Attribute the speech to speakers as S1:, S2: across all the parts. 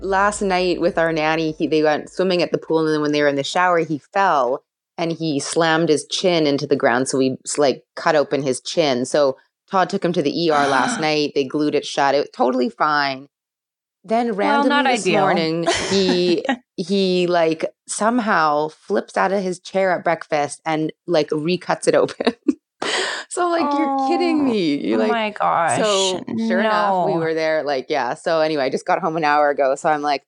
S1: Last night with our nanny, he they went swimming at the pool, and then when they were in the shower, he fell and he slammed his chin into the ground. So we like cut open his chin. So Todd took him to the ER last night. They glued it shut. It was totally fine. Then randomly
S2: well,
S1: this
S2: ideal.
S1: morning, he he like somehow flips out of his chair at breakfast and like recuts it open. so like you're kidding oh, me. You
S2: oh
S1: like
S2: my gosh.
S1: so sure enough, we were there. Like, yeah. So anyway, I just got home an hour ago. So I'm like,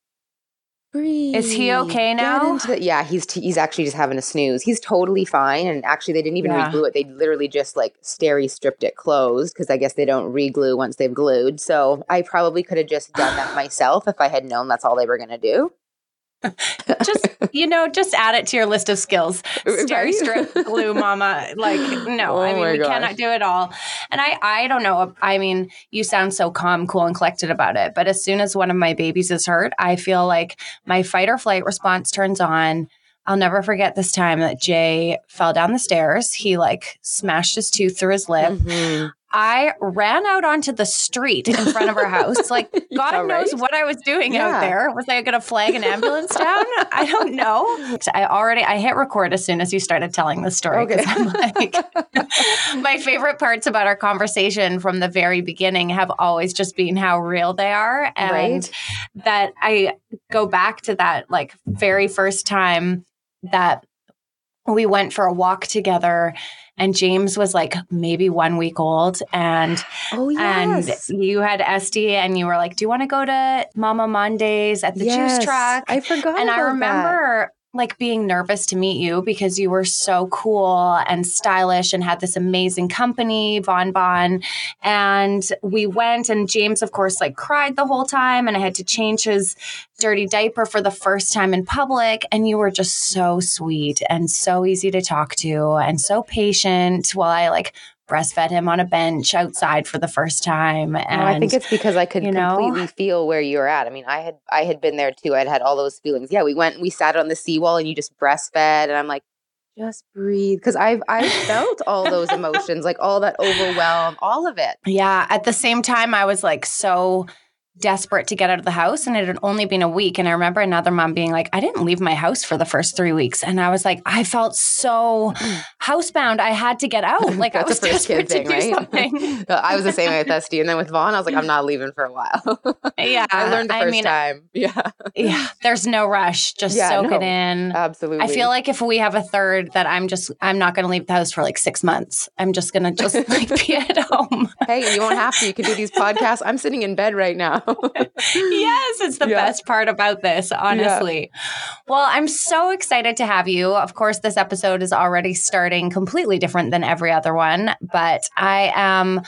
S1: breathe.
S2: Is he okay now?
S1: the-" yeah, he's t- he's actually just having a snooze. He's totally fine. And actually, they didn't even
S2: Yeah.
S1: re-glue it. They literally just like steri stripped it closed because I guess they don't re-glue once they've glued. So I probably could have just done that myself if I had known that's all they were gonna do.
S2: Just you know just add it to your list of skills
S1: Right?
S2: strip glue mama like no
S1: Oh
S2: i mean we
S1: gosh.
S2: cannot do it all and i i don't know i mean you sound so calm cool and collected about it but as soon as one of my babies is hurt i feel like my fight or flight response turns on I'll never forget this time that Jay fell down the stairs. He like smashed his tooth through his lip.
S1: Mhm.
S2: I ran out onto the street in front of our house. Like, God knows
S1: right?
S2: what I was doing out there. Was I going to flag an ambulance down? I don't know. I already I hit record as soon as you started telling the story because
S1: Okay.
S2: I'm like, my favorite parts about our conversation from the very beginning have always just been how real they are, and
S1: Right.
S2: that I go back to that like very first time that we went for a walk together and James was like maybe one week old and
S1: Oh yes.
S2: and you had SD and you were like, Do you want to go to Mama Mondays at the
S1: Yes.
S2: juice truck?
S1: I forgot.
S2: and I remember like being nervous to meet you because you were so cool and stylish and had this amazing company, Von Bon. And we went, and James, of course, like cried the whole time, and I had to change his dirty diaper for the first time in public. And you were just so sweet and so easy to talk to and so patient while I like breastfed him on a bench outside for the first time. And
S1: No, I think it's because I could
S2: you know?
S1: completely feel where you were at. I mean, I had I had been there too. I'd had all those feelings. Yeah, we went, we sat on the seawall, and you just breastfed, and I'm like, just breathe, because I've I felt all those emotions, like all that overwhelm, all of it.
S2: Yeah. At the same time, I was like so desperate to get out of the house and it had only been a week. And I remember another mom being like, I didn't leave my house for the first three weeks. And I was like, I felt so housebound. I had to get out. Like I was
S1: a first kid
S2: desperate
S1: thing,
S2: to do
S1: right?
S2: something.
S1: I was the same way with Esty, and then with Vaughn, I was like, I'm not leaving for a while.
S2: Yeah.
S1: I learned the
S2: I
S1: first
S2: mean,
S1: time. Yeah,
S2: yeah, there's no rush. Just
S1: Yeah,
S2: soak it in.
S1: absolutely.
S2: I feel like if we have a third that I'm just I'm not going to leave the house for like 6 months. I'm just going to just like be at home.
S1: hey, you won't have to. You can do these podcasts. I'm sitting in bed right now.
S2: yes, it's the
S1: Yeah.
S2: best part about this, honestly. Well, I'm so excited to have you. Of course, this episode is already starting completely different than every other one, but I am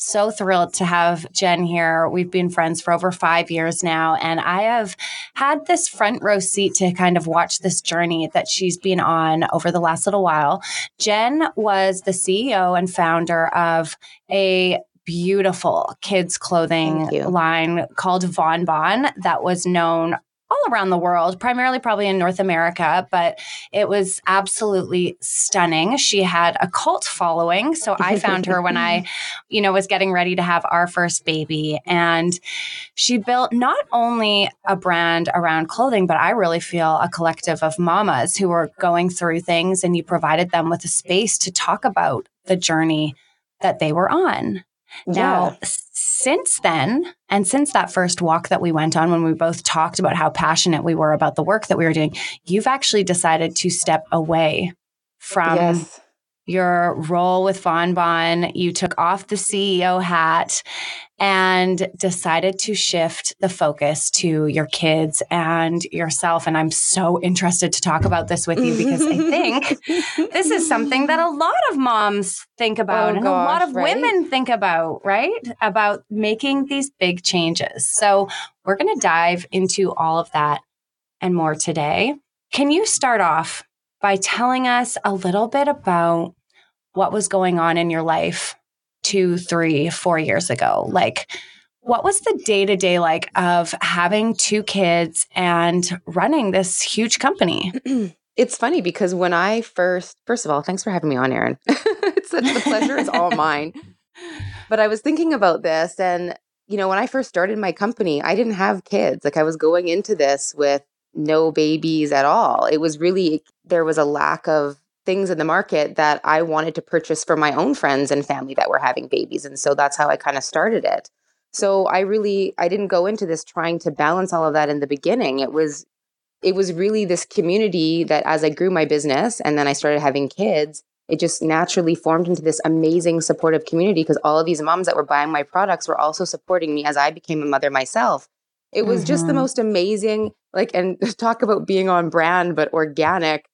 S2: so thrilled to have Jen here. We've been friends for over five years now, and I have had this front row seat to kind of watch this journey that she's been on over the last little while. Jen was the CEO and founder of a beautiful kids clothing line called Von Bon that was known all around the world, primarily probably in North America, but it was absolutely stunning. She had a cult following. So I found her when I, you know, was getting ready to have our first baby. And she built not only a brand around clothing, but I really feel a collective of mamas who were going through things and you provided them with a space to talk about the journey that they were on. Now, s- since then, and since that first walk that we went on when we both talked about how passionate we were about the work that we were doing, you've actually decided to step away from
S1: yes.
S2: Your role with Von Bon. You took off the CEO hat and decided to shift the focus to your kids and yourself. And I'm so interested to talk about this with you because I think this is something that a lot of moms think about
S1: Oh,
S2: and a lot of
S1: right?
S2: women think about, right? About making these big changes. So we're going to dive into all of that and more today. Can you start off by telling us a little bit about what was going on in your life two, three, four years ago? Like, what was the day to day like of having two kids and running this huge company?
S1: it's funny because when I first, first of all, thanks for having me on, Erin. it's such the pleasure is all mine. But I was thinking about this, and you know, when I first started my company, I didn't have kids. Like I was going into this with no babies at all. It was really there was a lack of things in the market that I wanted to purchase for my own friends and family that were having babies, and so that's how I kind of started it. So I really I didn't go into this trying to balance all of that in the beginning. It was it was really this community that as I grew my business and then I started having kids, it just naturally formed into this amazing supportive community because all of these moms that were buying my products were also supporting me as I became a mother myself. It was just the
S2: Mhm.
S1: most amazing, like, and talk about being on brand, but organic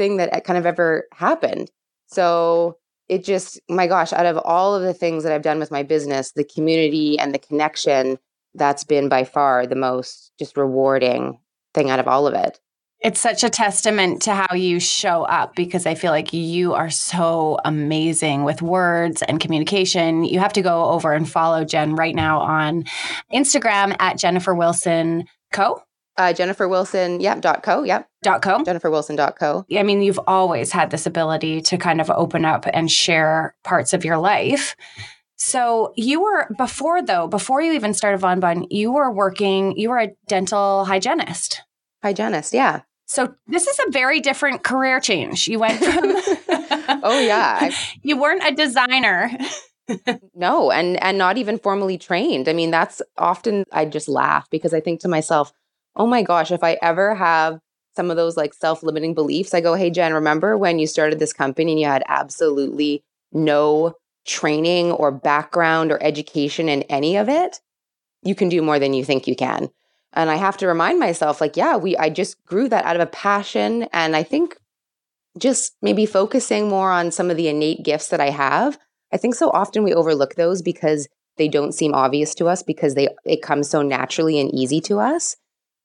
S1: thing that eh, kind of ever happened. So it just, my gosh, out of all of the things that I've done with my business, the community and the connection, that's been by far the most just rewarding thing out of all of it.
S2: It's such a testament to how you show up because I feel like you are so amazing with words and communication. You have to go over and follow Jen right now on Instagram at Jennifer Wilson Co.
S1: Uh, Jennifer Wilson, yeah, dot co, yeah,
S2: Dot co.
S1: jenniferwilson.co.
S2: I mean, you've always had this ability to kind of open up and share parts of your life. So you were before though, before you even started Von Bon, you were working, you were a dental hygienist.
S1: Hygienist, yeah.
S2: So this is a very different career change. You went from
S1: Oh, yeah. I-
S2: you weren't a designer.
S1: No, and and not even formally trained. I mean, that's often I just laugh because I think to myself, "Oh my gosh, if I ever have some of those like self-limiting beliefs, I go, "Hey Jen, remember when you started this company and you had absolutely no training or background or education in any of it? You can do more than you think you can." And I have to remind myself like, yeah, we I just grew that out of a passion and I think just maybe focusing more on some of the innate gifts that I have I think so often we overlook those because they don't seem obvious to us because they it comes so naturally and easy to us.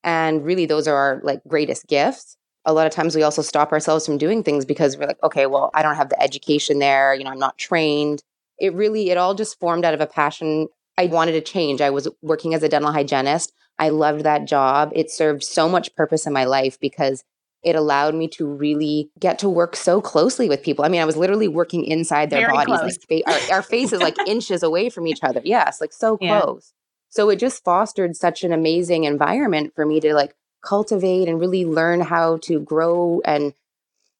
S1: And really those are our like greatest gifts. A lot of times we also stop ourselves from doing things because we're like, okay, well, I don't have the education there, you know, I'm not trained. It really it all just formed out of a passion. I wanted to change. I was working as a dental hygienist. I loved that job. It served so much purpose in my life because it allowed me to really get to work so closely with people. I mean, I was literally working inside their
S2: Very
S1: bodies. Like our, our faces like inches away from each other. Yes, like so
S2: Yeah.
S1: close. So it just fostered such an amazing environment for me to like cultivate and really learn how to grow and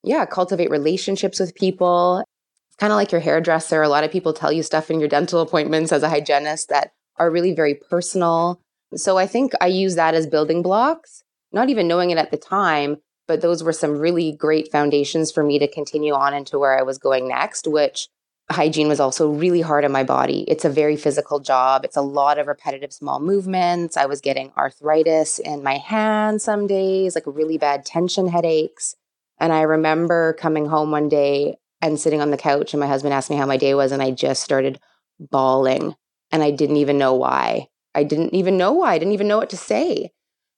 S1: yeah, cultivate relationships with people. It's kind of like your hairdresser. A lot of people tell you stuff in your dental appointments as a hygienist that are really very personal. So I think I use that as building blocks, not even knowing it at the time, but those were some really great foundations for me to continue on into where I was going next, which hygiene was also really hard on my body. It's a very physical job. It's a lot of repetitive small movements. I was getting arthritis in my hands some days, like really bad tension headaches. And I remember coming home one day and sitting on the couch, and my husband asked me how my day was, and I just started bawling. And I didn't even know why. I didn't even know why. I didn't even know what to say.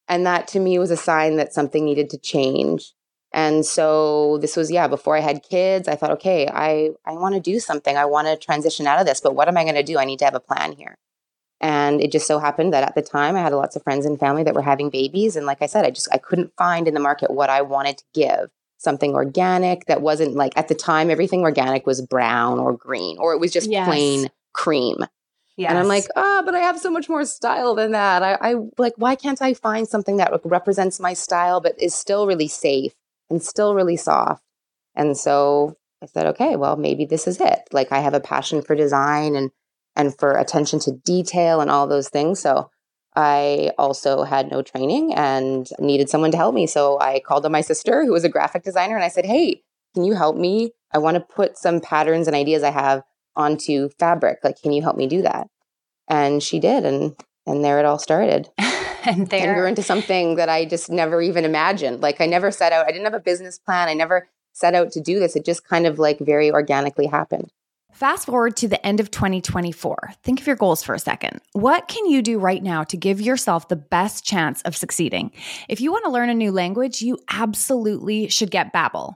S1: And that to me was a sign that something needed to change. And so this was, yeah, before I had kids, I thought, okay, I, I want to do something. I want to transition out of this, but what am I going to do? I need to have a plan here. And it just so happened that at the time I had lots of friends and family that were having babies. And like I said, I just, I couldn't find in the market what I wanted to give something organic that wasn't like at the time, everything organic was brown or green, or it was just
S2: Yes.
S1: plain cream.
S2: Yes.
S1: And I'm like, oh, but I have so much more style than that. I, I like, why can't I find something that represents my style, but is still really safe and still really soft? And so I said, okay, well, maybe this is it. Like, I have a passion for design and and for attention to detail and all those things. So I also had no training and needed someone to help me. So I called on my sister, who was a graphic designer, and I said, hey, can you help me? I want to put some patterns and ideas I have onto fabric. Like, can you help me do that? And she did. And, and there it all started.
S2: and there
S1: and grew into something that I just never even imagined. Like, I never set out, I didn't have a business plan. I never set out to do this. It just kind of like very organically happened.
S3: Fast forward to the end of 2024. Think of your goals for a second. What can you do right now to give yourself the best chance of succeeding? If you want to learn a new language, you absolutely should get Babbel.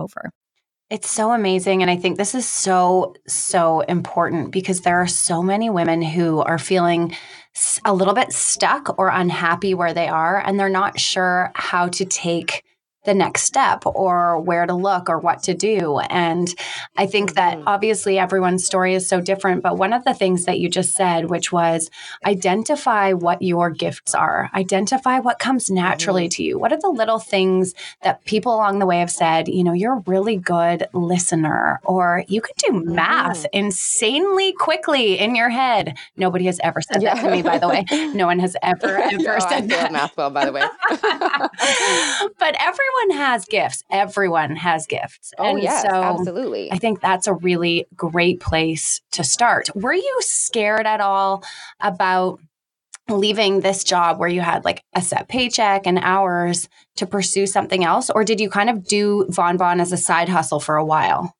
S3: over.
S2: It's so amazing. And I think this is so, so important because there are so many women who are feeling a little bit stuck or unhappy where they are, and they're not sure how to take the next step or where to look or what to do. And I think that
S1: Mm-hmm.
S2: obviously everyone's story is so different. But one of the things that you just said, which was identify what your gifts are, identify what comes naturally to you. What are the little things that people along the way have said, you know, you're a really good listener or you can do math insanely quickly in your head. Nobody has ever said that to me, by the way. No one has ever, ever
S1: No,
S2: said
S1: failed
S2: that.
S1: math well, by the way.
S2: but everyone has gifts. Everyone has gifts.
S1: oh,
S2: and
S1: yes,
S2: so
S1: absolutely.
S2: I think that's a really great place to start. Were you scared at all about leaving this job where you had like a set paycheck and hours to pursue something else? Or did you kind of do Von Bon as a side hustle for a while?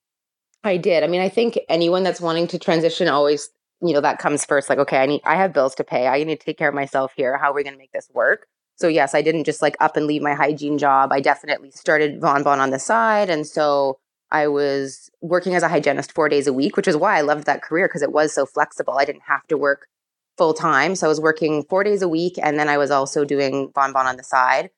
S1: I did. I mean, I think anyone that's wanting to transition always, you know, that comes first. Like, okay, I need, I have bills to pay. I need to take care of myself here. How are we going to make this work? So yes, I didn't just like up and leave my hygiene job. I definitely started Von Bon on the side, and so I was working as a hygienist four days a week, which is why I loved that career because it was so flexible. I didn't have to work full time, so I was working four days a week, and then I was also doing Von Bon on the side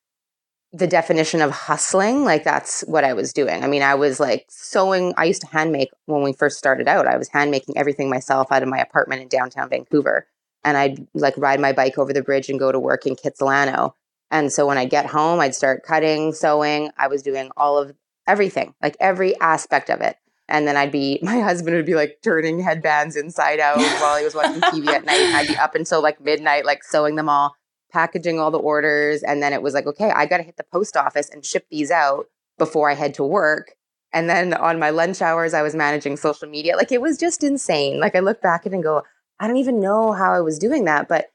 S1: the definition of hustling, like that's what I was doing. I mean, I was like sewing. I used to hand make when we first started out. I was hand making everything myself out of my apartment in downtown Vancouver. And I'd like ride my bike over the bridge and go to work in Kitsilano. And so when I get home, I'd start cutting, sewing. I was doing all of everything, like every aspect of it. And then I'd be, my husband would be like turning headbands inside out while he was watching TV at night. And I'd be up until like midnight, like sewing them all packaging all the orders. And then it was like, okay, I got to hit the post office and ship these out before I head to work. And then on my lunch hours, I was managing social media. Like it was just insane. Like I look back at it and go, I don't even know how I was doing that. But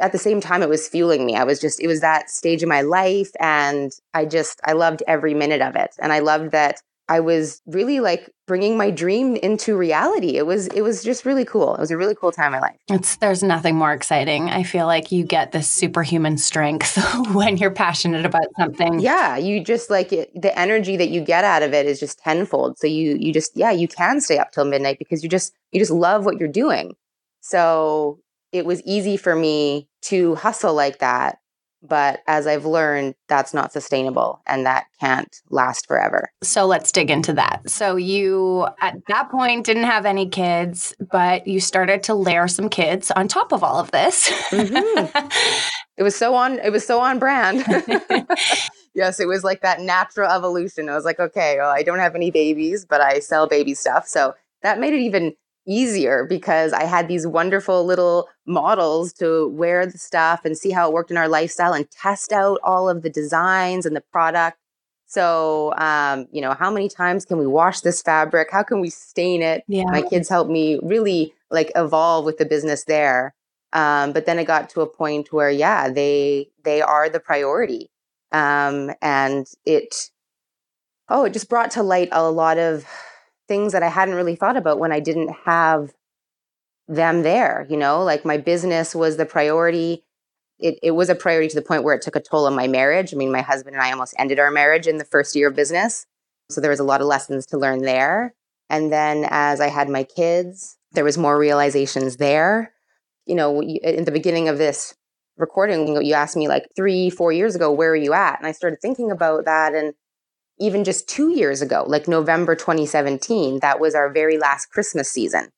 S1: at the same time, it was fueling me. I was just, it was that stage of my life. And I just, I loved every minute of it. And I loved that I was really like bringing my dream into reality. It was it was just really cool. It was a really cool time in my life.
S2: It's there's nothing more exciting. I feel like you get this superhuman strength when you're passionate about something.
S1: Yeah, you just like it, the energy that you get out of it is just tenfold. So you you just yeah, you can stay up till midnight because you just you just love what you're doing. So it was easy for me to hustle like that but as I've learned, that's not sustainable and that can't last forever.
S2: So let's dig into that. So you at that point didn't have any kids, but you started to layer some kids on top of all of this. Mm-hmm.
S1: it was so on it was so on brand. yes, it was like that natural evolution. I was like, okay, well, I don't have any babies, but I sell baby stuff. So that made it even easier because I had these wonderful little models to wear the stuff and see how it worked in our lifestyle and test out all of the designs and the product. So, um, you know, how many times can we wash this fabric? How can we stain it? Yeah. My kids helped me really like evolve with the business there. Um, but then it got to a point where, yeah, they they are the priority, um, and it oh, it just brought to light a lot of things that I hadn't really thought about when I didn't have them there, you know, like my business was the priority. It, it was a priority to the point where it took a toll on my marriage. I mean, my husband and I almost ended our marriage in the first year of business. So there was a lot of lessons to learn there. And then as I had my kids, there was more realizations there. You know, in the beginning of this recording, you asked me like three, four years ago, where are you at? And I started thinking about that. And even just two years ago, like November 2017, that was our very last Christmas season.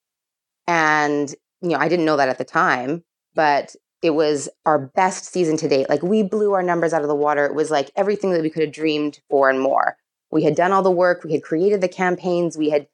S1: And, you know, I didn't know that at the time, but it was our best season to date. Like we blew our numbers out of the water. It was like everything that we could have dreamed for and more. We had done all the work, we had created the campaigns, we had,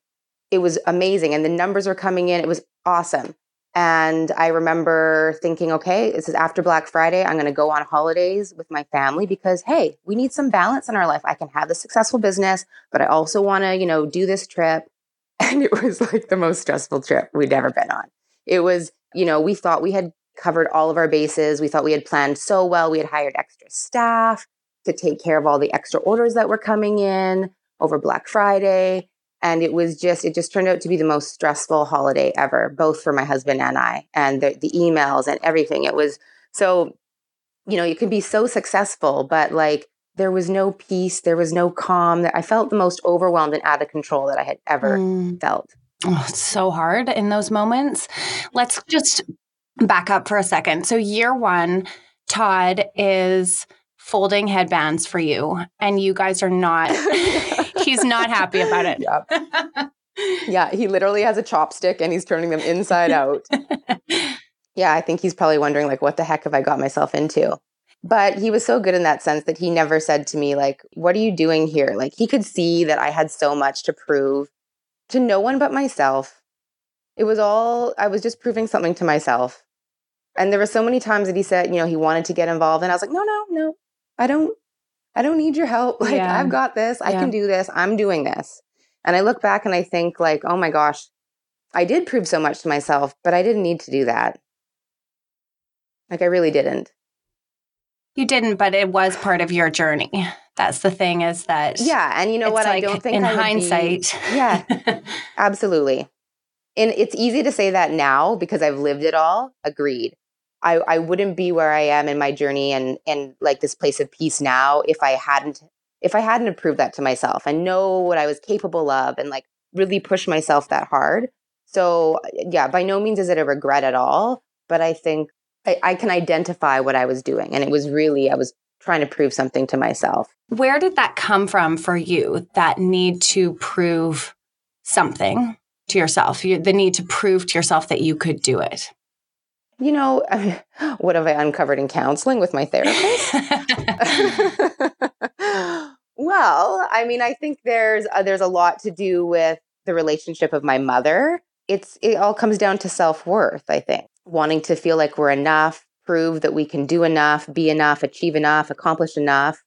S1: it was amazing. And the numbers were coming in. It was awesome. And I remember thinking, okay, this is after Black Friday. I'm going to go on holidays with my family because, hey, we need some balance in our life. I can have the successful business, but I also want to, you know, do this trip. And it was like the most stressful trip we'd ever been on. It was, you know, we thought we had covered all of our bases. We thought we had planned so well. We had hired extra staff to take care of all the extra orders that were coming in over Black Friday and it was just it just turned out to be the most stressful holiday ever both for my husband and i and the, the emails and everything. It was so you know you could be so successful but like there was no peace there was no calm i felt the most overwhelmed and out of control that i had ever mm. felt.
S2: Oh, it's so hard in those moments. Let's just back up for a second. So year one todd is folding headbands for you and you guys are not he's not happy about it.
S1: Yeah. yeah, he literally has a chopstick and he's turning them inside out. yeah, I think he's probably wondering like what the heck have I got myself into? But he was so good in that sense that he never said to me like what are you doing here? Like he could see that I had so much to prove to no one but myself. It was all I was just proving something to myself. And there were so many times that he said, you know, he wanted to get involved and I was like, "No, no, no. I don't I don't need your help. Like yeah. I've got this. I yeah. can do this. I'm doing this. And I look back and I think like, "Oh my gosh, I did prove so much to myself, but I didn't need to do that." Like I really didn't.
S2: You didn't, but it was part of your journey. That's the thing is that
S1: Yeah, and you know what? Like
S2: I don't think in hindsight.
S1: Be, yeah. absolutely. And it's easy to say that now because I've lived it all. Agreed. I, I wouldn't be where I am in my journey and and like this place of peace now if I hadn't if I hadn't approved that to myself and know what I was capable of and like really push myself that hard. So yeah, by no means is it a regret at all, but I think I, I can identify what I was doing. And it was really I was trying to prove something to myself.
S2: Where did that come from for you? That need to prove something to yourself, you, the need to prove to yourself that you could do it?
S1: You know, what have I uncovered in counseling with my therapist? well, I mean, I think there's uh, there's a lot to do with the relationship of my mother. It's it all comes down to self-worth, I think. Wanting to feel like we're enough, prove that we can do enough, be enough, achieve enough, accomplish enough.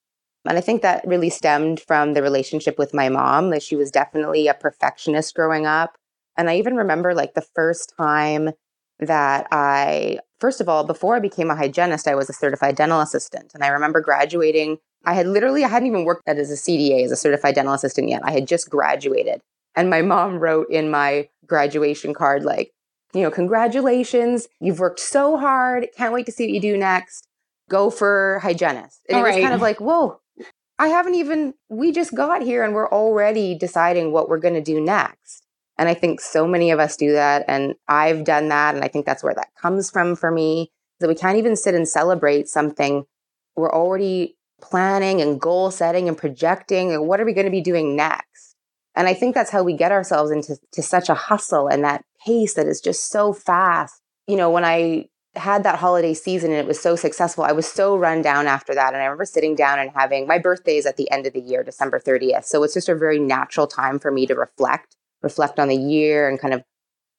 S1: And I think that really stemmed from the relationship with my mom, that she was definitely a perfectionist growing up. And I even remember like the first time that I, first of all, before I became a hygienist, I was a certified dental assistant. And I remember graduating I had literally, I hadn't even worked as a CDA, as a certified dental assistant yet. I had just graduated. And my mom wrote in my graduation card, like, you know, congratulations. You've worked so hard. Can't wait to see what you do next. Go for hygienist. And All it was right. kind of like, whoa, I haven't even, we just got here and we're already deciding what we're going to do next. And I think so many of us do that. And I've done that. And I think that's where that comes from for me that we can't even sit and celebrate something. We're already planning and goal setting and projecting and what are we going to be doing next and i think that's how we get ourselves into to such a hustle and that pace that is just so fast you know when i had that holiday season and it was so successful i was so run down after that and i remember sitting down and having my birthday is at the end of the year december 30th so it's just a very natural time for me to reflect reflect on the year and kind of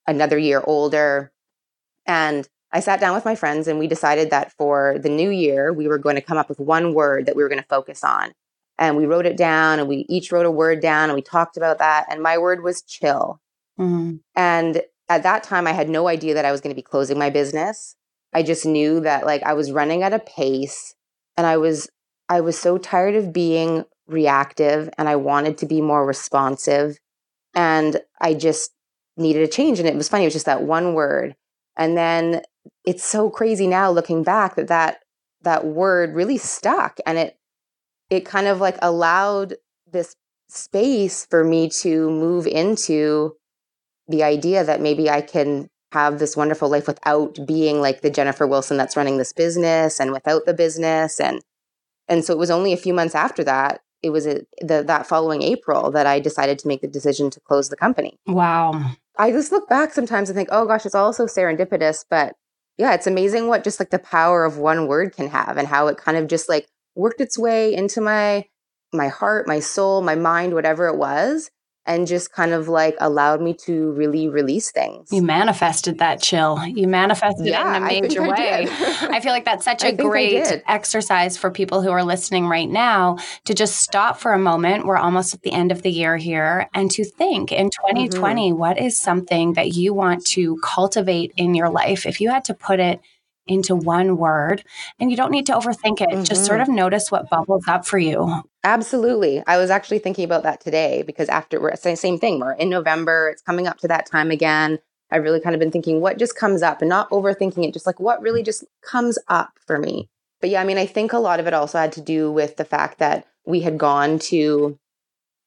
S1: another year older and I sat down with my friends and we decided that for the new year, we were going to come up with one word that we were going to focus on. And we wrote it down and we each wrote a word down and we talked about that. And my word was chill. Mm-hmm. And at that time, I had no idea that I was going to be closing my business. I just knew that like I was running at a pace and I was, I was so tired of being reactive and I wanted to be more responsive. And I just needed a change. And it was funny. It was just that one word. And then it's so crazy now looking back that that that word really stuck and it it kind of like allowed this space for me to move into the idea that maybe I can have this wonderful life without being like the Jennifer Wilson that's running this business and without the business and and so it was only a few months after that it was a, the, that following April that I decided to make the decision to close the company.
S2: Wow.
S1: I just look back sometimes and think, oh gosh, it's all so serendipitous, but yeah, it's amazing what just like the power of one word can have and how it kind of just like worked its way into my my heart, my soul, my mind, whatever it was, and just kind of like allowed me to really release things.
S2: You manifested that chill. You manifested yeah, it in a major I way. I, I, feel like that's such a great exercise for people who are listening right now to just stop for a moment. We're almost at the end of the year here and to think in 2020, mm-hmm. what is something that you want to cultivate in your life? If you had to put it into one word and you don't need to overthink it. Mm-hmm. Just sort mm-hmm. of notice what bubbles up for you.
S1: Absolutely. I was actually thinking about that today because after we're same thing. We're in November. It's coming up to that time again. I've really kind of been thinking what just comes up and not overthinking it, just like what really just comes up for me. But yeah, I mean, I think a lot of it also had to do with the fact that we had gone to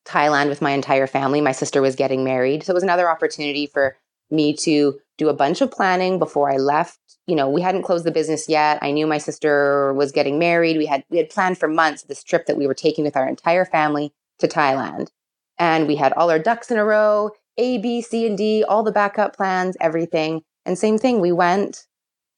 S1: Thailand with my entire family. My sister was getting married. So it was another opportunity for me to do a bunch of planning before I left. You know, we hadn't closed the business yet. I knew my sister was getting married. We had we had planned for months this trip that we were taking with our entire family to Thailand. And we had all our ducks in a row, A, B, C, and D, all the backup plans, everything. And same thing, we went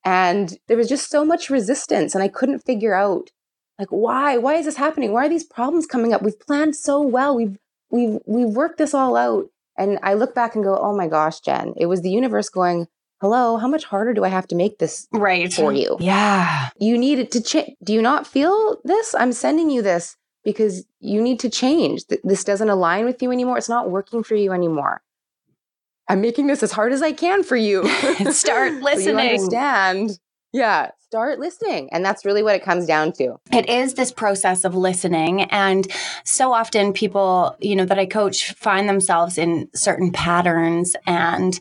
S1: and there was just so much resistance and I couldn't figure out like why? Why is this happening? Why are these problems coming up? We've planned so well. We've we've we've worked this all out and I look back and go, oh my gosh, Jen, it was the universe going, hello, how much harder do I have to make this
S2: right.
S1: for you?
S2: Yeah.
S1: You need it to change. Do you not feel this? I'm sending you this because you need to change. This doesn't align with you anymore. It's not working for you anymore. I'm making this as hard as I can for you.
S2: Start listening. so you
S1: understand. Yeah start listening. And that's really what it comes down to.
S2: It is this process of listening. And so often people, you know, that I coach find themselves in certain patterns and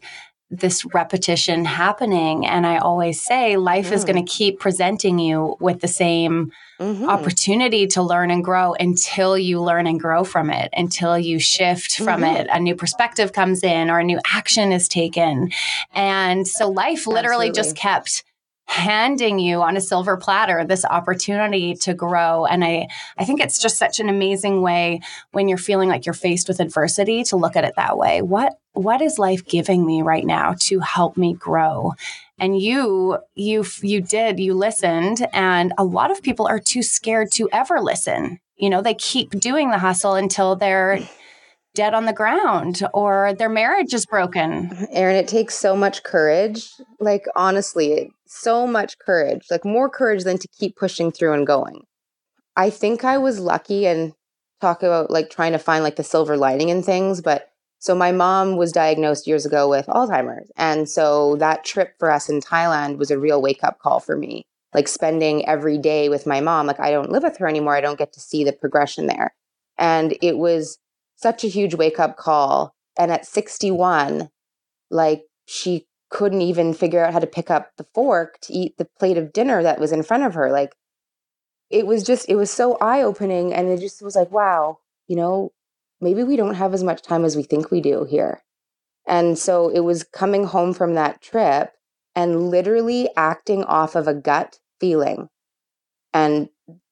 S2: this repetition happening. And I always say life mm. is going to keep presenting you with the same mm-hmm. opportunity to learn and grow until you learn and grow from it, until you shift from mm-hmm. it. A new perspective comes in or a new action is taken. And so life literally Absolutely. just kept handing you on a silver platter this opportunity to grow and i i think it's just such an amazing way when you're feeling like you're faced with adversity to look at it that way what what is life giving me right now to help me grow and you you you did you listened and a lot of people are too scared to ever listen you know they keep doing the hustle until they're dead on the ground or their marriage is broken.
S1: Erin, it takes so much courage. Like, honestly, so much courage, like more courage than to keep pushing through and going. I think I was lucky and talk about like trying to find like the silver lining in things. But so my mom was diagnosed years ago with Alzheimer's. And so that trip for us in Thailand was a real wake up call for me. like spending every day with my mom. Like I don't live with her anymore. I don't get to see the progression there. And it was such a huge wake up call. And at 61, like she couldn't even figure out how to pick up the fork to eat the plate of dinner that was in front of her. Like it was just, it was so eye opening. And it just was like, wow, you know, maybe we don't have as much time as we think we do here. And so it was coming home from that trip and literally acting off of a gut feeling. And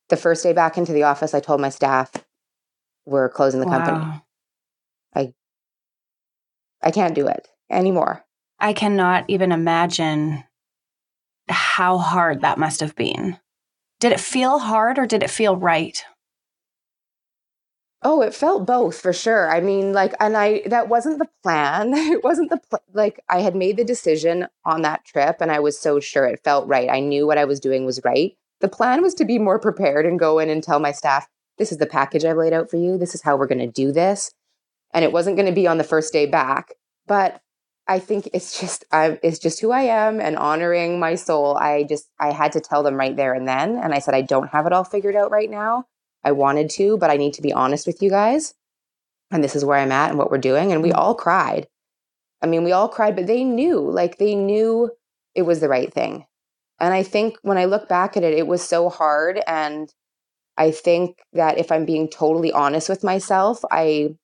S1: the first day back into the office, I told my staff, we're closing the wow. company. I I can't do it anymore.
S2: I cannot even imagine how hard that must have been. Did it feel hard or did it feel right?
S1: Oh, it felt both for sure. I mean, like, and I, that wasn't the plan. It wasn't the, pl- like, I had made the decision on that trip and I was so sure it felt right. I knew what I was doing was right. The plan was to be more prepared and go in and tell my staff, this is the package I've laid out for you. This is how we're going to do this. And it wasn't going to be on the first day back. But I think it's just, I, it's just who I am and honoring my soul. I just, I had to tell them right there and then. And I said, I don't have it all figured out right now I wanted to, but I need to be honest with you guys. And this is where I'm at and what we're doing. And we mm. all cried. I mean, we all cried, but they knew, like, they knew it was the right thing. And I think when I look back at it, it was so hard. And I think that if I'm being totally honest with myself, I,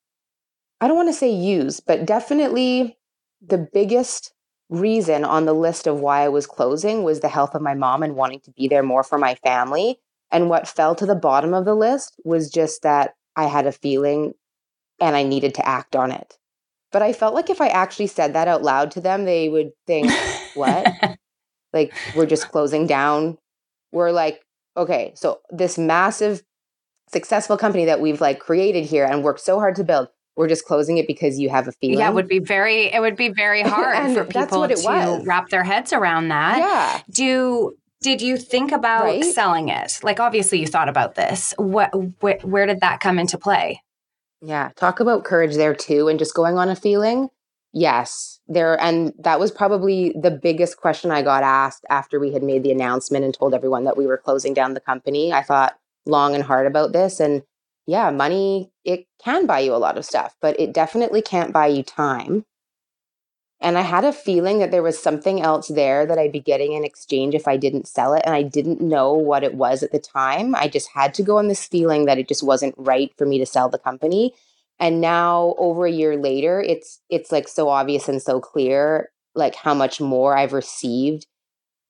S1: I don't want to say use, but definitely the biggest reason on the list of why I was closing was the health of my mom and wanting to be there more for my family. And what fell to the bottom of the list was just that I had a feeling and I needed to act on it. But I felt like if I actually said that out loud to them, they would think, what? like, we're just closing down. We're like, okay, so this massive, successful company that we've like created here and worked so hard to build, we're just closing it because you have a feeling.
S2: Yeah, it would be very, it would be very hard for people to was. wrap their heads around that.
S1: Yeah.
S2: Do did you think about right? selling it? Like, obviously, you thought about this. What, wh- where did that come into play?
S1: Yeah, talk about courage there too, and just going on a feeling. Yes, there, and that was probably the biggest question I got asked after we had made the announcement and told everyone that we were closing down the company. I thought long and hard about this, and yeah, money it can buy you a lot of stuff, but it definitely can't buy you time. And I had a feeling that there was something else there that I'd be getting in exchange if I didn't sell it. And I didn't know what it was at the time. I just had to go on this feeling that it just wasn't right for me to sell the company. And now over a year later, it's it's like so obvious and so clear like how much more I've received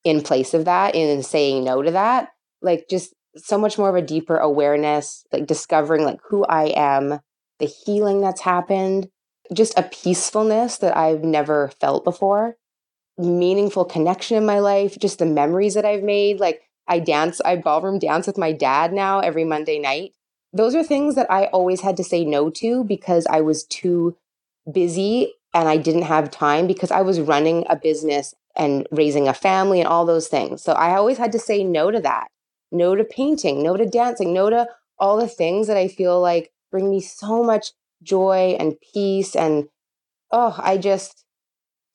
S1: in place of that in saying no to that. Like just so much more of a deeper awareness, like discovering like who I am, the healing that's happened, just a peacefulness that I've never felt before, meaningful connection in my life, just the memories that I've made. Like I dance, I ballroom dance with my dad now every Monday night. Those are things that I always had to say no to because I was too busy and I didn't have time because I was running a business and raising a family and all those things. So I always had to say no to that. No to painting, no to dancing, no to all the things that I feel like bring me so much joy and peace and oh i just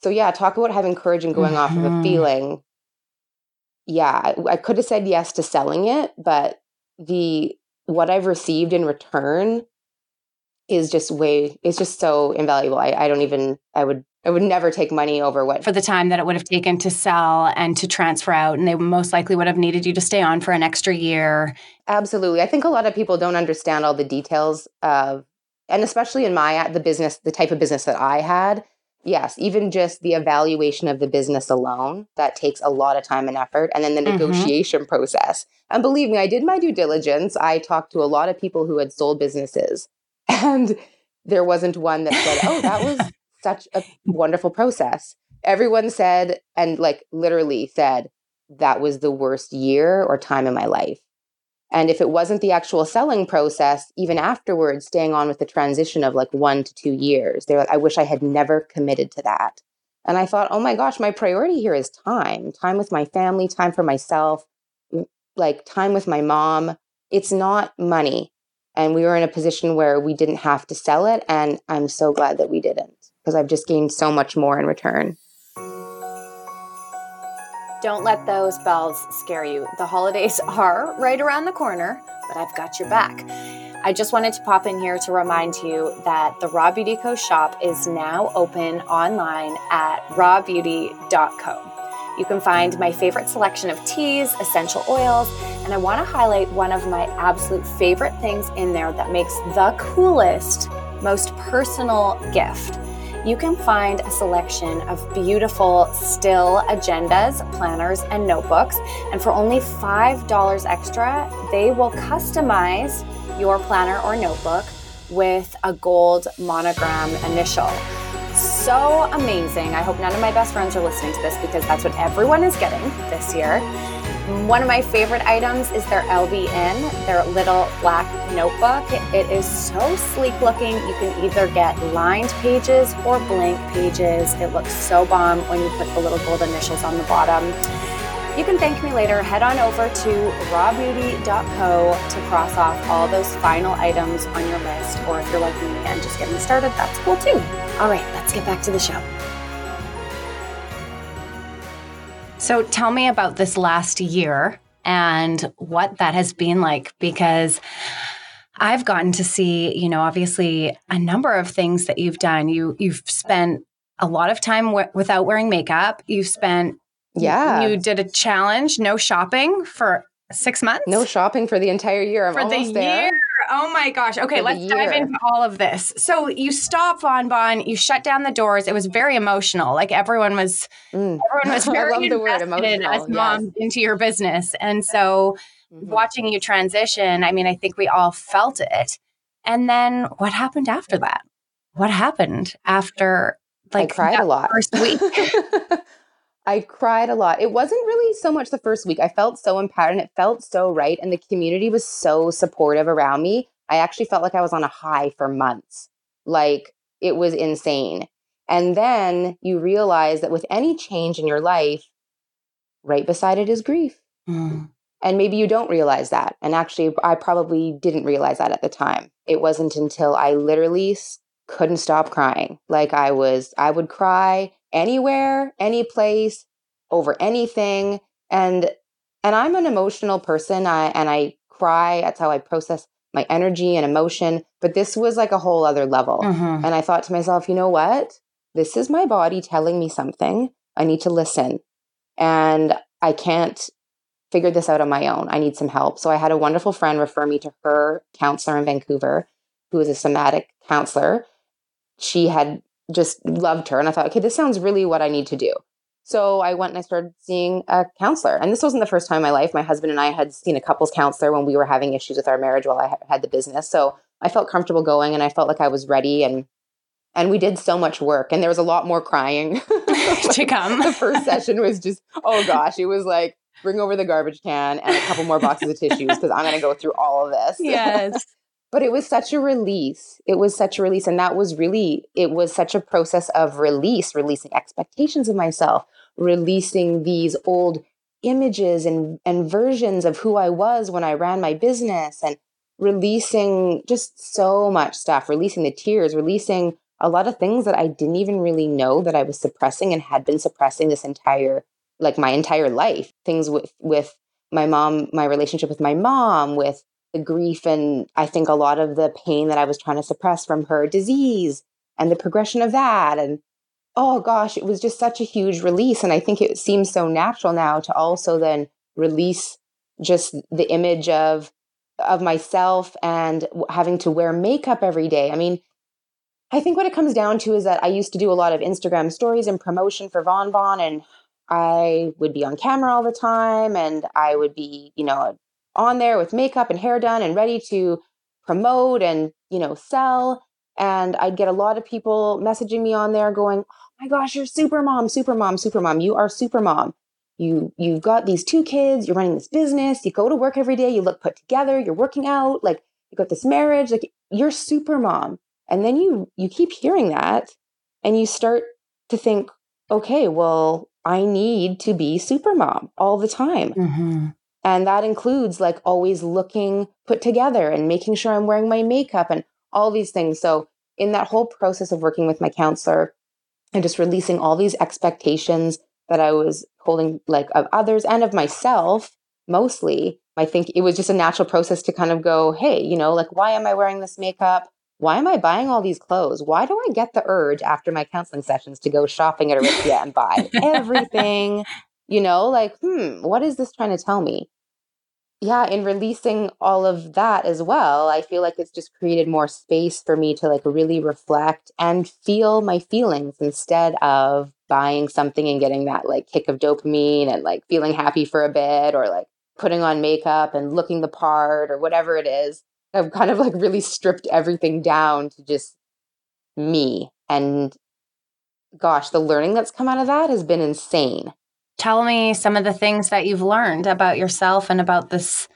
S1: so yeah talk about having courage and going mm-hmm. off of a mm-hmm. feeling yeah I, I could have said yes to selling it but the what i've received in return is just way it's just so invaluable I, I don't even i would I would never take money over what
S2: for the time that it would have taken to sell and to transfer out, and they most likely would have needed you to stay on for an extra year.
S1: Absolutely, I think a lot of people don't understand all the details of and especially in my the business the type of business that i had yes even just the evaluation of the business alone that takes a lot of time and effort. And then the mm-hmm. negotiation process. And believe me i did my due diligence. I talked to a lot of people who had sold businesses. And there wasn't one that said oh that was such a wonderful process. Everyone said and like literally said that was the worst year or time in my life and if it wasn't the actual selling process, even afterwards, staying on with the transition of like one to two years, they're like, I wish I had never committed to that. And I thought, oh my gosh, my priority here is time time with my family, time for myself, like time with my mom. It's not money. And we were in a position where we didn't have to sell it. And I'm so glad that we didn't because I've just gained so much more in return.
S3: Don't let those bells scare you. The holidays are right around the corner, but I've got your back. I just wanted to pop in here to remind you that the Raw Beauty Co shop is now open online at rawbeauty.co. You can find my favorite selection of teas, essential oils, and I want to highlight one of my absolute favorite things in there that makes the coolest, most personal gift you can find a selection of beautiful still agendas, planners, and notebooks. And for only $5 extra, they will customize your planner or notebook with a gold monogram initial. So amazing. I hope none of my best friends are listening to this because that's what everyone is getting this year. One of my favorite items is their LBN, their little black notebook. It is so sleek looking. You can either get lined pages or blank pages. It looks so bomb when you put the little gold initials on the bottom. You can thank me later. Head on over to rawbeauty.co to cross off all those final items on your list. Or if you're like me and just getting started, that's cool too. All right, let's get back to the show.
S2: So tell me about this last year and what that has been like because I've gotten to see, you know, obviously a number of things that you've done. You you've spent a lot of time w- without wearing makeup. You've spent
S1: yeah.
S2: You, did a challenge, no shopping for six months.
S1: No shopping for the entire year. I'm
S2: for the
S1: year.
S2: Oh my gosh. Okay, let's dive into all of this. So you stop Von Bon, you shut down the doors. It was very emotional. Like everyone was mm. everyone was very I love the word emotional. as mom yes. into your business. And so mm-hmm. watching you transition, I mean, I think we all felt it. And then what happened after that? What happened after like
S1: I cried a lot.
S2: First week.
S1: I cried a lot. It wasn't really so much the first week. I felt so empowered and it felt so right. And the community was so supportive around me. I actually felt like I was on a high for months. Like it was insane. And then you realize that with any change in your life, right beside it is grief. Mm. And maybe you don't realize that. And actually, I probably didn't realize that at the time. It wasn't until I literally couldn't stop crying. Like I was, I would cry anywhere, any place, over anything. And and I'm an emotional person. I and I cry. That's how I process my energy and emotion. But this was like a whole other level. Mm-hmm. And I thought to myself, you know what? This is my body telling me something. I need to listen. And I can't figure this out on my own. I need some help. So I had a wonderful friend refer me to her counselor in Vancouver, who is a somatic counselor. She had just loved her. And I thought, okay, this sounds really what I need to do. So I went and I started seeing a counselor. And this wasn't the first time in my life. My husband and I had seen a couples counselor when we were having issues with our marriage while I had the business. So I felt comfortable going and I felt like I was ready and and we did so much work and there was a lot more crying
S2: to come.
S1: the first session was just oh gosh, it was like bring over the garbage can and a couple more boxes of tissues because I'm going to go through all of this.
S2: Yes
S1: but it was such a release. It was such a release and that was really it was such a process of release releasing expectations of myself releasing these old images and and versions of who I was when I ran my business and releasing just so much stuff releasing the tears releasing a lot of things that I didn't even really know that I was suppressing and had been suppressing this entire like my entire life. Things with with my mom my relationship with my mom with the grief and I think a lot of the pain that I was trying to suppress from her disease and the progression of that. And oh gosh, it was just such a huge release. And I think it seems so natural now to also then release just the image of of myself and having to wear makeup every day. I mean, I think what it comes down to is that I used to do a lot of Instagram stories and promotion for Von Bon and I would be on camera all the time and I would be, you know, on there with makeup and hair done and ready to promote and you know sell. And i'd get a lot of people messaging me on there going oh my gosh you're super mom super mom super mom. You are super mom. You you've got these two kids you're running this business you go to work every day you look put together you're working out like you got this marriage like you're super mom. And then you you keep hearing that and you start to think okay well i need to be super mom all the time. Mm-hmm. And that includes like always looking put together and making sure I'm wearing my makeup and all these things. So, in that whole process of working with my counselor and just releasing all these expectations that I was holding, like of others and of myself mostly. I think it was just a natural process to kind of go, hey, you know, like, why am I wearing this makeup? Why am I buying all these clothes? Why do I get the urge after my counseling sessions to go shopping at Aritzia and buy everything? You know, like, hmm, what is this trying to tell me? yeah, in releasing all of that as well, I feel like it's just created more space for me to like really reflect and feel my feelings instead of buying something and getting that like kick of dopamine and like feeling happy for a bit or like putting on makeup and looking the part or whatever it is. I've kind of like really stripped everything down to just me. And gosh, the learning that's come out of that has been insane
S2: tell me some of the things that you've learned about yourself and about this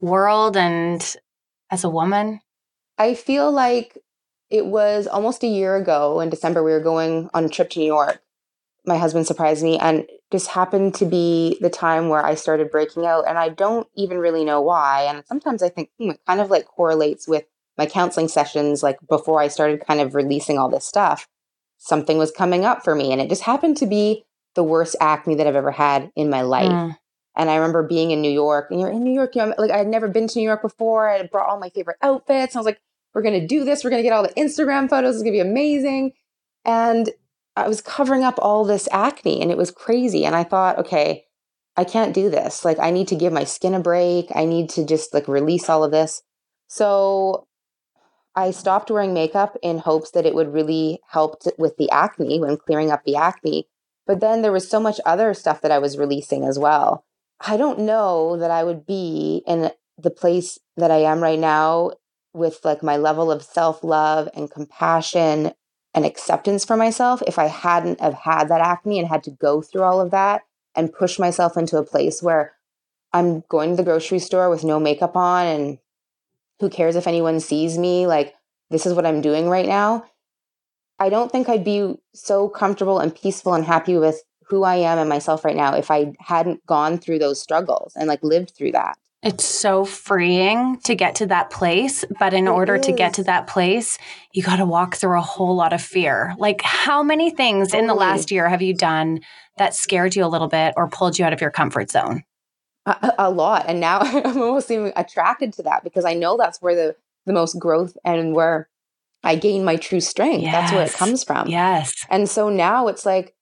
S2: world and as a woman.
S1: I feel like it was almost a year ago in December. We were going on a trip to New York. My husband surprised me, and just happened to be the time where I started breaking out. And I don't even really know why. And sometimes I think hmm, it kind of like correlates with my counseling sessions, like before I started kind of releasing all this stuff. Something was coming up for me, and it just happened to be the worst acne that I've ever had in my life. Mm. And I remember being in New York, and you're in New York, you know, like I had never been to New York before. I had brought all my favorite outfits. I was like, we're going to do this. We're going to get all the Instagram photos. It's going to be amazing. And I was covering up all this acne and it was crazy. And I thought, okay, I can't do this. Like, I need to give my skin a break. I need to just like release all of this. So I stopped wearing makeup in hopes that it would really help with the acne when clearing up the acne. But then there was so much other stuff that I was releasing as well. I don't know that I would be in the place that I am right now with like my level of self-love and compassion and acceptance for myself if I hadn't have had that acne and had to go through all of that and push myself into a place where I'm going to the grocery store with no makeup on and who cares if anyone sees me like this is what I'm doing right now I don't think I'd be so comfortable and peaceful and happy with who I am and myself right now if I hadn't gone through those struggles and like lived through that.
S2: It's so freeing to get to that place. But in it order is. to get to that place, you got to walk through a whole lot of fear. Like, how many things totally. in the last year have you done that scared you a little bit or pulled you out of your comfort zone?
S1: A, a lot. And now I'm almost even attracted to that because I know that's where the, the most growth and where I gain my true strength. Yes. That's where it comes from.
S2: Yes.
S1: And so now it's like,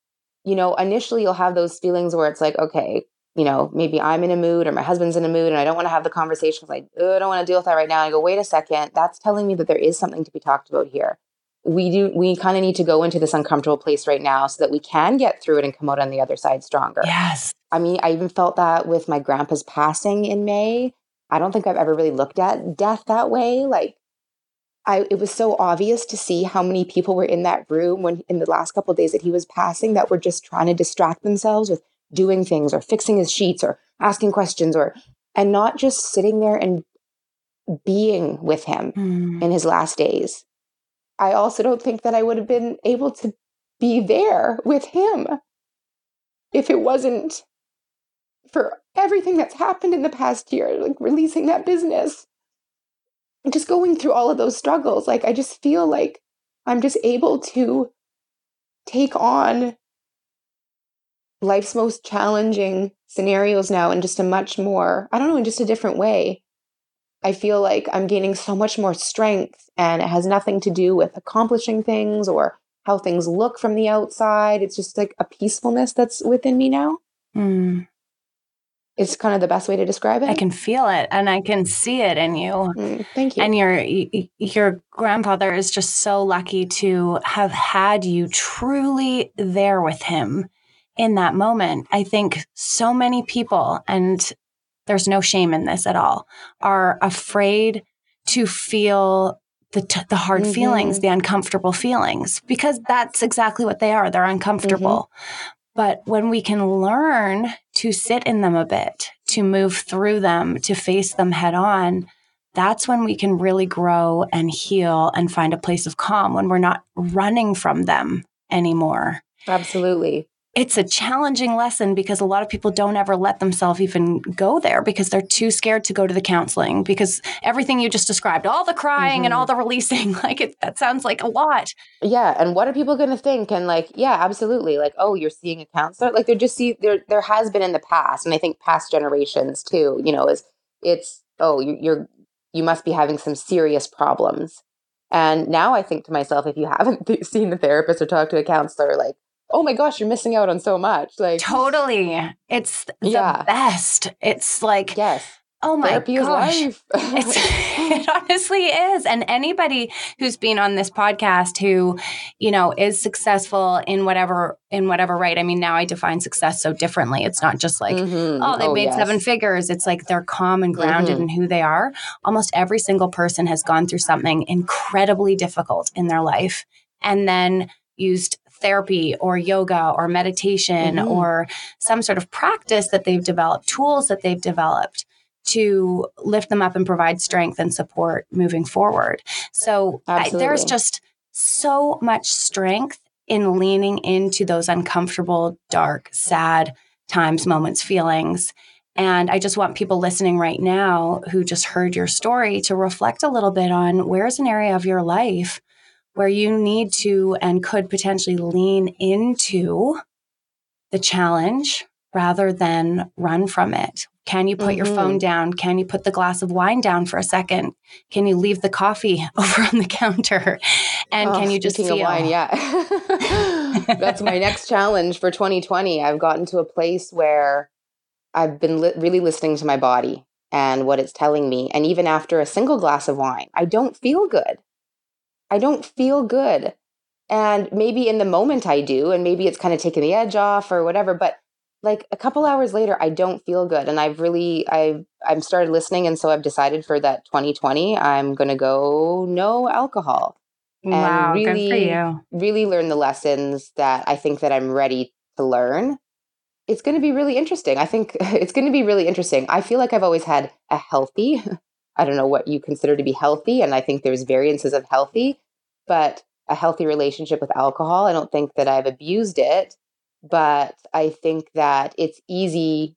S1: you know, initially you'll have those feelings where it's like, okay, you know, maybe I'm in a mood or my husband's in a mood and I don't want to have the conversation because I, I don't want to deal with that right now. And I go, wait a second, that's telling me that there is something to be talked about here. We do, we kind of need to go into this uncomfortable place right now so that we can get through it and come out on the other side stronger.
S2: Yes.
S1: I mean, I even felt that with my grandpa's passing in May. I don't think I've ever really looked at death that way. Like, I, it was so obvious to see how many people were in that room when in the last couple days that he was passing that were just trying to distract themselves with doing things or fixing his sheets or asking questions or and not just sitting there and being with him mm. in his last days. I also don't think that I would have been able to be there with him if it wasn't for everything that's happened in the past year, like releasing that business just going through all of those struggles, like I just feel like I'm just able to take on life's most challenging scenarios now in just a much more, I don't know, in just a different way. I feel like I'm gaining so much more strength, and it has nothing to do with accomplishing things or how things look from the outside. It's just like a peacefulness that's within me now.
S2: Mm
S1: is kind of the best way to describe it.
S2: I can feel it and I can see it in you.
S1: Mm, thank you.
S2: And your your grandfather is just so lucky to have had you truly there with him in that moment. I think so many people and there's no shame in this at all are afraid to feel the t- the hard mm-hmm. feelings, the uncomfortable feelings because that's exactly what they are. They're uncomfortable. Mm-hmm. But when we can learn to sit in them a bit, to move through them, to face them head on, that's when we can really grow and heal and find a place of calm when we're not running from them anymore.
S1: Absolutely.
S2: It's a challenging lesson because a lot of people don't ever let themselves even go there because they're too scared to go to the counseling because everything you just described all the crying mm-hmm. and all mm-hmm. the releasing like it that sounds like a lot
S1: yeah and what are people going to think and like yeah absolutely like oh you're seeing a counselor like there just see there there has been in the past and i think past generations too you know is it's oh you're you must be having some serious problems and now i think to myself if you haven't th- seen a therapist or talked to a counselor like oh my gosh, you're missing out on so much. Like
S2: totally. It's the yeah. best. It's like
S1: yes.
S2: Oh my Therapy gosh. it honestly is. And anybody who's been on this podcast who, you know, is successful in whatever in whatever right. I mean, now I define success so differently. It's not just like, mm-hmm. oh, they oh, made yes. seven figures. It's like they're calm and grounded mm-hmm. in who they are. Almost every single person has gone through something incredibly difficult in their life and then used therapy or yoga or meditation mm-hmm. or some sort of practice that they've developed, tools that they've developed to lift them up and provide strength and support moving forward. So I, there's just so much strength in leaning into those uncomfortable, dark, sad times, moments, feelings. And I just want people listening right now who just heard your story to reflect a little bit on where's an area of your life where you need to and could potentially lean into the challenge rather than run from it. Can you put mm-hmm. your phone down? Can you put the glass of wine down for a second? Can you leave the coffee over on the counter? And oh, can you just feel?
S1: wine, yeah. That's my next challenge for 2020. I've gotten to a place where I've been li- really listening to my body and what it's telling me. And even after a single glass of wine, I don't feel good. I don't feel good. And maybe in the moment I do, and maybe it's kind of taking the edge off or whatever, but like a couple hours later I don't feel good and I've really I've I've started listening and so I've decided for that 2020 I'm going to go no alcohol.
S2: Wow, and really
S1: really learn the lessons that I think that I'm ready to learn. It's going to be really interesting. I think it's going to be really interesting. I feel like I've always had a healthy I don't know what you consider to be healthy. And I think there's variances of healthy, but a healthy relationship with alcohol. I don't think that I've abused it, but I think that it's easy.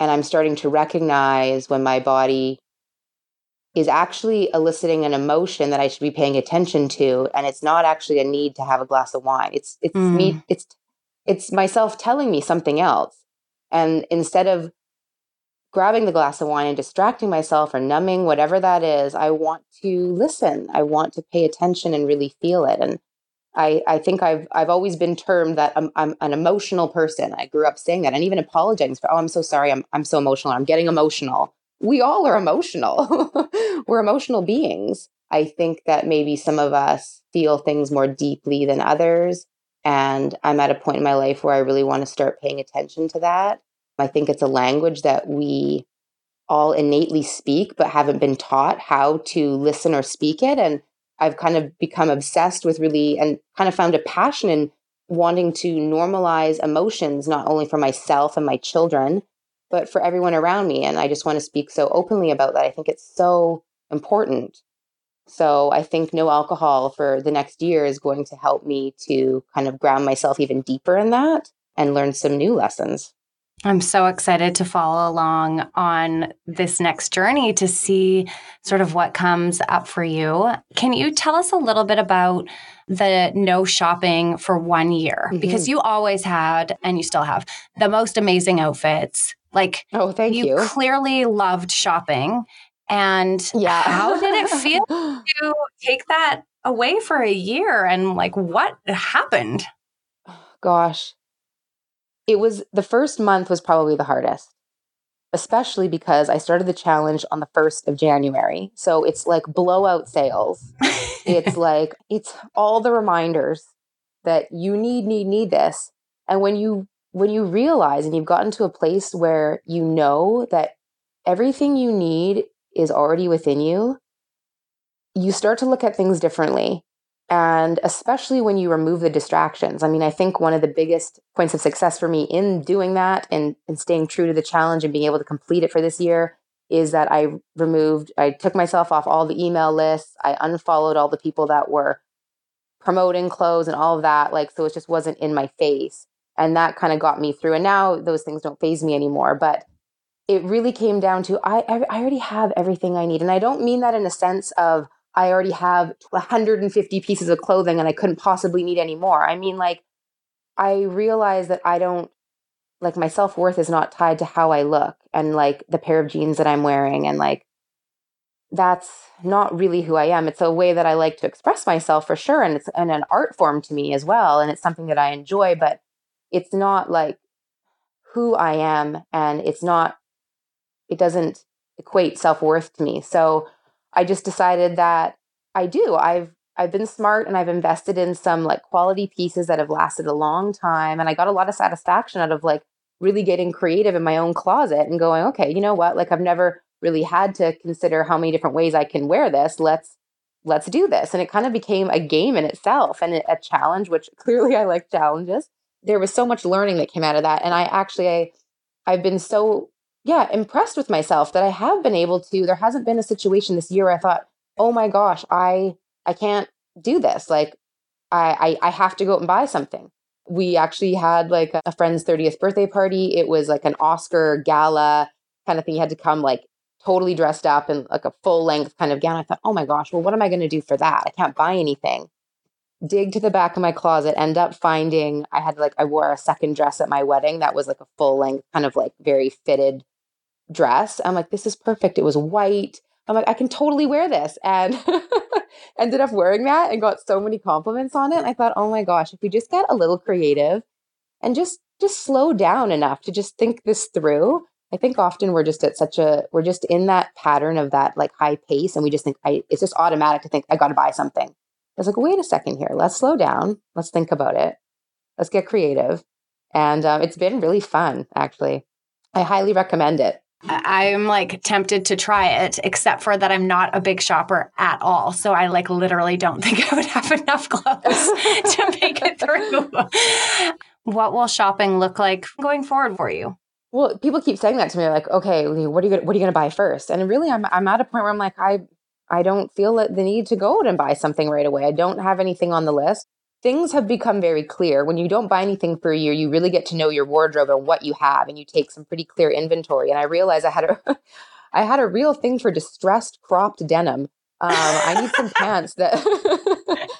S1: And I'm starting to recognize when my body is actually eliciting an emotion that I should be paying attention to. And it's not actually a need to have a glass of wine. It's, it's mm. me, it's, it's myself telling me something else. And instead of grabbing the glass of wine and distracting myself or numbing whatever that is i want to listen. I want to pay attention and really feel it. And i i think i've i've always been termed that i'm, I'm an emotional person. I grew up saying that and even apologizing for oh i'm so sorry. I'm, I'm so emotional. I'm getting emotional. We all are emotional. We're emotional beings. I think that maybe some of us feel things more deeply than others. And i'm at a point in my life where i really want to start paying attention to that I think it's a language that we all innately speak, but haven't been taught how to listen or speak it. And I've kind of become obsessed with really and kind of found a passion in wanting to normalize emotions, not only for myself and my children, but for everyone around me. And I just want to speak so openly about that. I think it's so important. So I think no alcohol for the next year is going to help me to kind of ground myself even deeper in that and learn some new lessons.
S2: I'm so excited to follow along on this next journey to see sort of what comes up for you. Can you tell us a little bit about the no shopping for one year? Mm-hmm. Because you always had, and you still have, the most amazing outfits. Like,
S1: oh, thank you.
S2: You clearly loved shopping. And yeah. how did it feel to take that away for a year? And like, what happened?
S1: Gosh, it was the first month was probably the hardest, especially because I started the challenge on the 1st of January. So it's like blowout sales. it's like, it's all the reminders that you need, need, need this. And when you, when you realize and you've gotten to a place where you know that everything you need is already within you, you start to look at things differently. And especially when you remove the distractions. I mean, I think one of the biggest points of success for me in doing that and, and staying true to the challenge and being able to complete it for this year is that I removed, I took myself off all the email lists. I unfollowed all the people that were promoting clothes and all of that. Like, so it just wasn't in my face. And that kind of got me through. And now those things don't phase me anymore. But it really came down to I, I already have everything I need. And I don't mean that in a sense of I already have 150 pieces of clothing and I couldn't possibly need any more. I mean, like, I realize that I don't, like, my self worth is not tied to how I look and, like, the pair of jeans that I'm wearing. And, like, that's not really who I am. It's a way that I like to express myself for sure. And it's and an art form to me as well. And it's something that I enjoy, but it's not like who I am. And it's not, it doesn't equate self worth to me. So I just decided that I do. I've I've been smart and I've invested in some like quality pieces that have lasted a long time. And I got a lot of satisfaction out of like really getting creative in my own closet and going, okay, you know what? Like I've never really had to consider how many different ways I can wear this. Let's let's do this. And it kind of became a game in itself and a challenge, which clearly I like challenges. There was so much learning that came out of that. And I actually I, I've been so yeah, impressed with myself that I have been able to. There hasn't been a situation this year I thought, oh my gosh, I I can't do this. Like I I, I have to go out and buy something. We actually had like a friend's 30th birthday party. It was like an Oscar gala kind of thing. You had to come like totally dressed up in like a full length kind of gown. I thought, oh my gosh, well, what am I going to do for that? I can't buy anything. Dig to the back of my closet, end up finding I had like, I wore a second dress at my wedding that was like a full length, kind of like very fitted dress. I'm like, this is perfect. It was white. I'm like, I can totally wear this. And ended up wearing that and got so many compliments on it. And I thought, oh my gosh, if we just get a little creative and just just slow down enough to just think this through, I think often we're just at such a we're just in that pattern of that like high pace and we just think I it's just automatic to think I got to buy something. It's like wait a second here, let's slow down, let's think about it, let's get creative, and um, it's been really fun actually. I highly recommend it.
S2: I'm like tempted to try it, except for that I'm not a big shopper at all. So I like literally don't think I would have enough clothes to make it through. what will shopping look like going forward for you?
S1: Well, people keep saying that to me, like, okay, what are you gonna, what are you going to buy first? And really, I'm I'm at a point where I'm like, I I don't feel the need to go out and buy something right away. I don't have anything on the list. Things have become very clear. When you don't buy anything for a year, you really get to know your wardrobe and what you have, and you take some pretty clear inventory. And I realized I had a I had a real thing for distressed cropped denim. Um, I need some pants that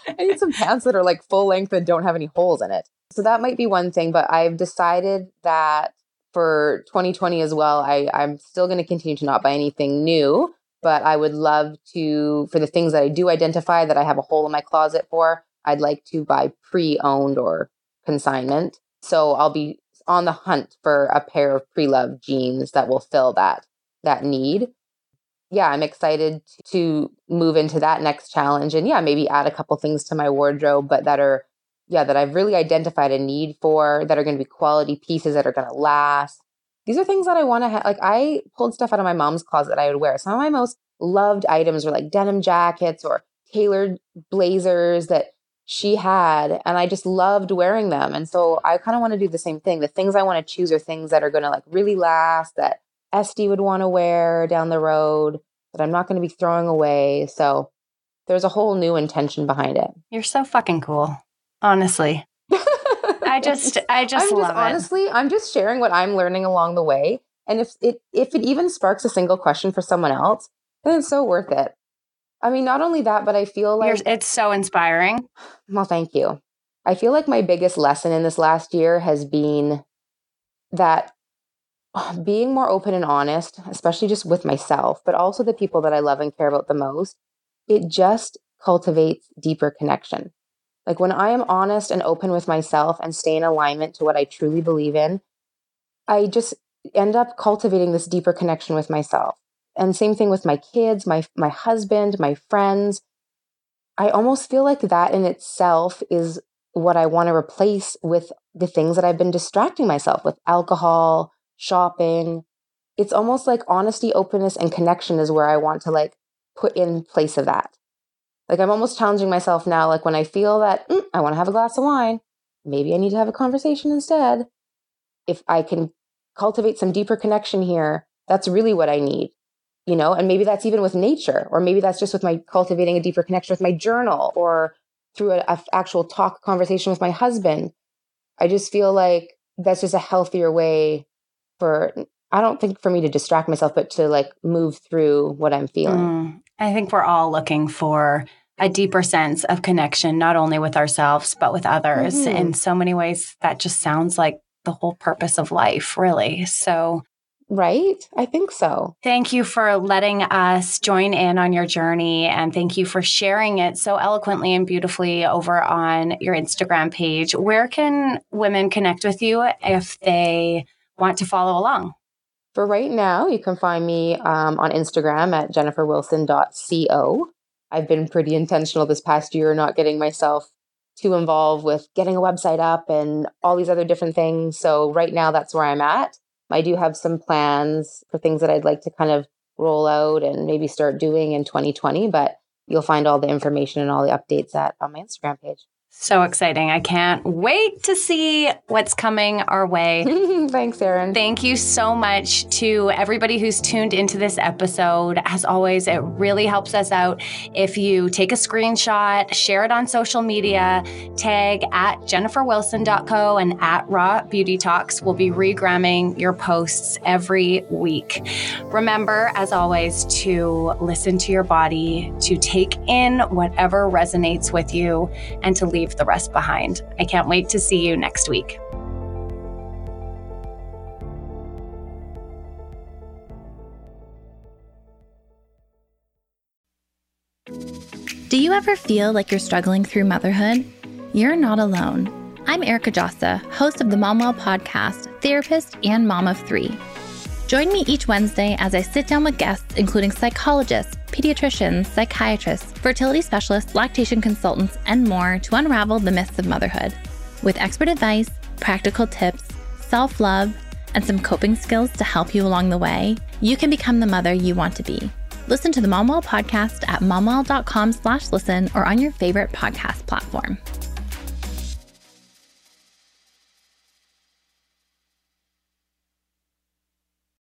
S1: I need some pants that are like full length and don't have any holes in it. So that might be one thing, but I've decided that for 2020 as well, I, I'm still going to continue to not buy anything new, but I would love to, for the things that I do identify that I have a hole in my closet for, I'd like to buy pre owned or consignment. So I'll be on the hunt for a pair of pre loved jeans that will fill that that need. Yeah, I'm excited to move into that next challenge and yeah, maybe add a couple things to my wardrobe, but that are yeah, that I've really identified a need for that are going to be quality pieces that are going to last. These are things that I want to have. Like I pulled stuff out of my mom's closet that I would wear. Some of my most loved items were like denim jackets or tailored blazers that she had and I just loved wearing them. And so I kind of want to do the same thing. The things I want to choose are things that are going to like really last that Esty would want to wear down the road that I'm not going to be throwing away. So there's a whole new intention behind it.
S2: You're so fucking cool honestly. I just I just
S1: I'm
S2: love
S1: just, Honestly, I'm just sharing what I'm learning along the way. And if it if it even sparks a single question for someone else, then it's so worth it. I mean, not only that, but I feel like
S2: You're, it's so inspiring.
S1: Well, thank you. I feel like my biggest lesson in this last year has been that being more open and honest, especially just with myself, but also the people that I love and care about the most, it just cultivates deeper connection. Like when I am honest and open with myself and stay in alignment to what I truly believe in, I just end up cultivating this deeper connection with myself. And same thing with my kids, my my husband, my friends. I almost feel like that in itself is what I want to replace with the things that I've been distracting myself with alcohol, shopping. It's almost like honesty, openness, and connection is where I want to like put in place of that. Like I'm almost challenging myself now. Like when I feel that mm, I want to have a glass of wine, maybe I need to have a conversation instead. If I can cultivate some deeper connection here, that's really what I need, you know? And maybe that's even with nature, or maybe that's just with my cultivating a deeper connection with my journal or through an actual talk conversation with my husband. I just feel like that's just a healthier way for I don't think for me to distract myself, but to like move through what I'm feeling. Mm,
S2: I think we're all looking for a deeper sense of connection, not only with ourselves, but with others. Mm-hmm. In so many ways, that just sounds like the whole purpose of life, really. So,
S1: Right? I think so.
S2: Thank you for letting us join in on your journey and thank you for sharing it so eloquently and beautifully over on your Instagram page. Where can women connect with you if they want to follow along?
S1: For right now, you can find me um, on Instagram at jenniferwilson.co. I've been pretty intentional this past year, not getting myself too involved with getting a website up and all these other different things. So, right now, that's where I'm at. I do have some plans for things that I'd like to kind of roll out and maybe start doing in 2020, but you'll find all the information and all the updates at on my Instagram page.
S2: So exciting. I can't wait to see what's coming our way.
S1: Thanks, Erin.
S2: Thank you so much to everybody who's tuned into this episode. As always, it really helps us out if you take a screenshot, share it on social media, tag at jenniferwilson.co and at Raw Beauty Talks. We'll be regramming your posts every week. Remember, as always, to listen to your body, to take in whatever resonates with you, and to leave leave the rest behind. I can't wait to see you next week.
S4: Do you ever feel like you're struggling through motherhood? You're not alone. I'm Erica Djossa, host of the Momwell podcast, therapist, and mom of three. Join me each Wednesday as I sit down with guests, including psychologists, pediatricians, psychiatrists, fertility specialists, lactation consultants, and more to unravel the myths of motherhood. With expert advice, practical tips, self love, and some coping skills to help you along the way, you can become the mother you want to be. Listen to the Momwell podcast at momwell.com slash listen or on your favorite podcast platform.